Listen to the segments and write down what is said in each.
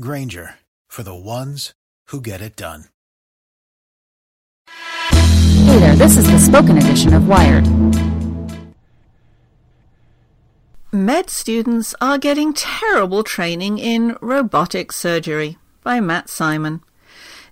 Grainger for the ones who get it done. Hey there, this is the spoken edition of Wired. Med students are getting terrible training in robotic surgery by Matt Simon.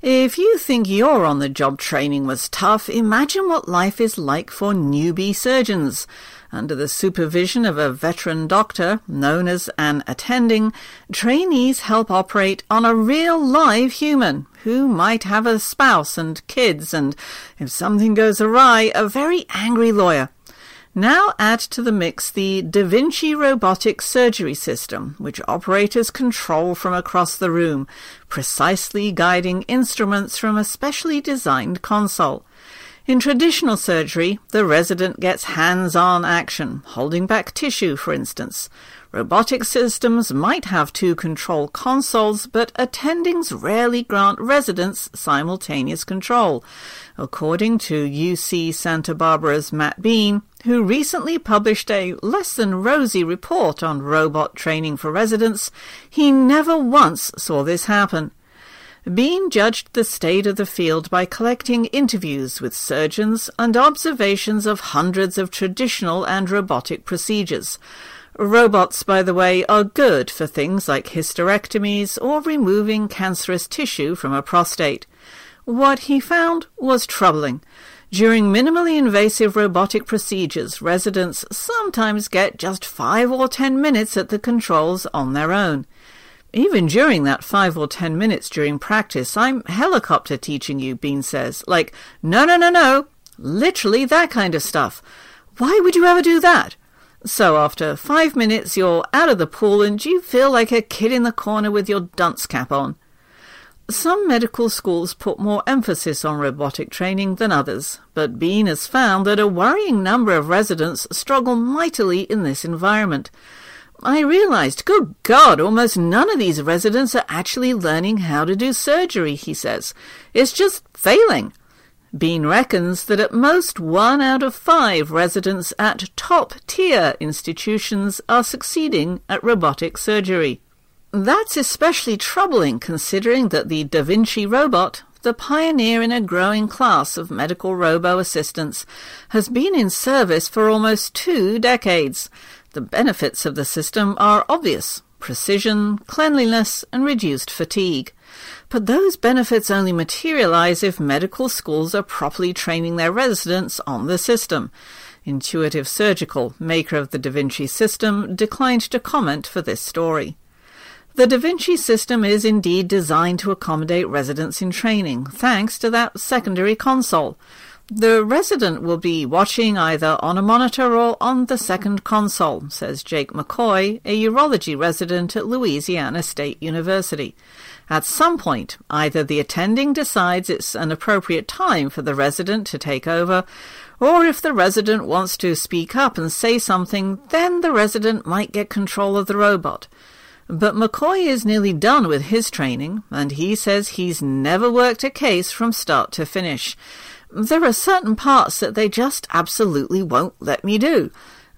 If you think your on the job training was tough, imagine what life is like for newbie surgeons. Under the supervision of a veteran doctor, known as an attending, trainees help operate on a real live human who might have a spouse and kids and, if something goes awry, a very angry lawyer. Now add to the mix the Da Vinci robotic surgery system, which operators control from across the room, precisely guiding instruments from a specially designed console. In traditional surgery, the resident gets hands-on action, holding back tissue, for instance. Robotic systems might have two control consoles, but attendings rarely grant residents simultaneous control. According to UC Santa Barbara's Matt Beane, who recently published a less than rosy report on robot training for residents, he never once saw this happen. Beane judged the state of the field by collecting interviews with surgeons and observations of hundreds of traditional and robotic procedures. Robots, by the way, are good for things like hysterectomies or removing cancerous tissue from a prostate. What he found was troubling. During minimally invasive robotic procedures, residents sometimes get just five or ten minutes at the controls on their own. Even during that five or ten minutes during practice, I'm helicopter teaching you, Beane says. Like, no, no, no, no. Literally that kind of stuff. Why would you ever do that? So after five minutes, you're out of the pool and you feel like a kid in the corner with your dunce cap on. Some medical schools put more emphasis on robotic training than others, but Beane has found that a worrying number of residents struggle mightily in this environment. I realized, good God, almost none of these residents are actually learning how to do surgery, he says. It's just failing. Beane reckons that at most one out of five residents at top tier institutions are succeeding at robotic surgery. That's especially troubling considering that the Da Vinci robot, the pioneer in a growing class of medical robo assistants, has been in service for almost two decades. The benefits of the system are obvious precision, cleanliness, and reduced fatigue. But those benefits only materialize if medical schools are properly training their residents on the system. Intuitive Surgical, maker of the Da Vinci system, declined to comment for this story. The Da Vinci system is indeed designed to accommodate residents in training, thanks to that secondary console. The resident will be watching either on a monitor or on the second console, says Jake McCoy, a urology resident at Louisiana State University. At some point, either the attending decides it's an appropriate time for the resident to take over, or if the resident wants to speak up and say something, then the resident might get control of the robot. But McCoy is nearly done with his training, and he says he's never worked a case from start to finish. There are certain parts that they just absolutely won't let me do.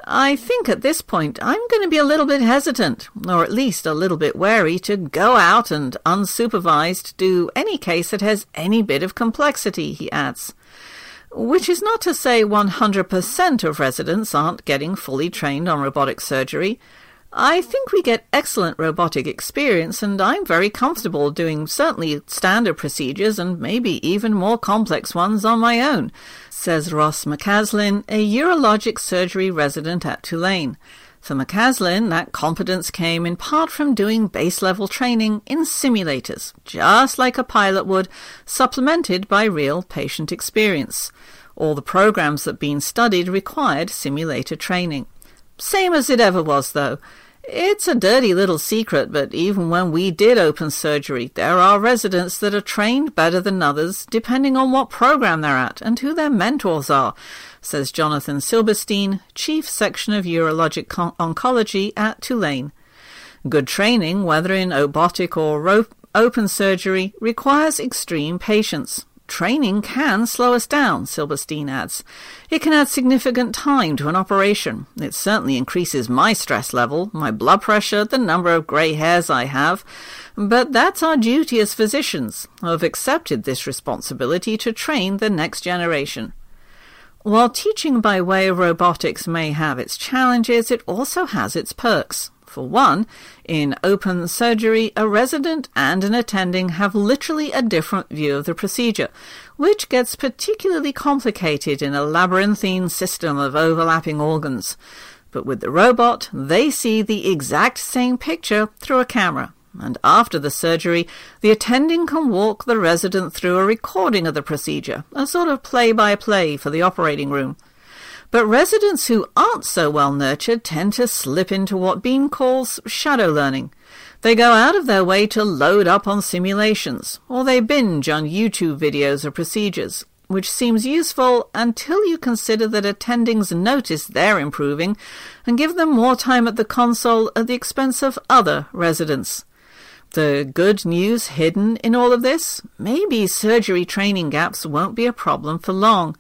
I think at this point I'm going to be a little bit hesitant, or at least a little bit wary, to go out and unsupervised do any case that has any bit of complexity, he adds. Which is not to say 100% of residents aren't getting fully trained on robotic surgery. I think we get excellent robotic experience, and I'm very comfortable doing certainly standard procedures and maybe even more complex ones on my own, says Ross McCaslin, a urologic surgery resident at Tulane. For McCaslin, that competence came in part from doing base level training in simulators, just like a pilot would, supplemented by real patient experience. All the programs that been studied required simulator training. Same as it ever was, though. It's a dirty little secret, but even when we did open surgery, there are residents that are trained better than others, depending on what program they're at and who their mentors are, says Jonathan Silberstein, Chief Section of Urologic Con- Oncology at Tulane. Good training, whether in robotic or ro- open surgery, requires extreme patience. Training can slow us down, Silberstein adds. It can add significant time to an operation. It certainly increases my stress level, my blood pressure, the number of grey hairs I have. But that's our duty as physicians, who have accepted this responsibility to train the next generation. While teaching by way of robotics may have its challenges, it also has its perks. For one, in open surgery, a resident and an attending have literally a different view of the procedure, which gets particularly complicated in a labyrinthine system of overlapping organs. But with the robot, they see the exact same picture through a camera. And after the surgery, the attending can walk the resident through a recording of the procedure, a sort of play by play for the operating room. But residents who aren't so well nurtured tend to slip into what Beane calls shadow learning. They go out of their way to load up on simulations, or they binge on YouTube videos of procedures, which seems useful until you consider that attendings notice they're improving and give them more time at the console at the expense of other residents. The good news hidden in all of this? Maybe surgery training gaps won't be a problem for long.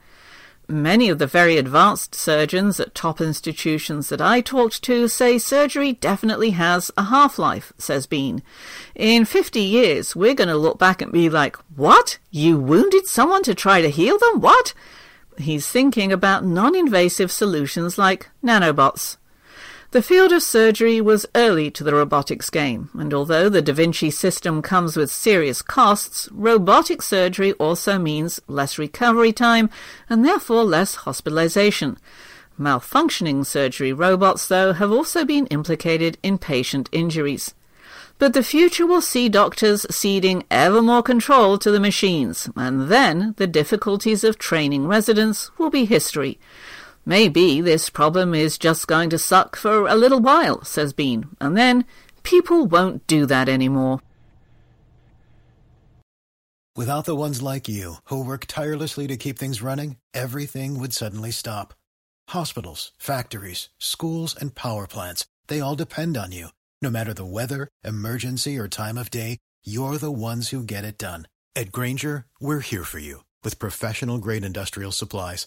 Many of the very advanced surgeons at top institutions that I talked to say surgery definitely has a half life, says Beane. In 50 years, we're going to look back and be like, What? You wounded someone to try to heal them? What? He's thinking about non invasive solutions like nanobots. The field of surgery was early to the robotics game, and although the Da Vinci system comes with serious costs, robotic surgery also means less recovery time and therefore less hospitalization. Malfunctioning surgery robots, though, have also been implicated in patient injuries. But the future will see doctors ceding ever more control to the machines, and then the difficulties of training residents will be history. Maybe this problem is just going to suck for a little while, says Beane, and then people won't do that anymore. Without the ones like you, who work tirelessly to keep things running, everything would suddenly stop. Hospitals, factories, schools, and power plants, they all depend on you. No matter the weather, emergency, or time of day, you're the ones who get it done. At Grainger, we're here for you with professional grade industrial supplies.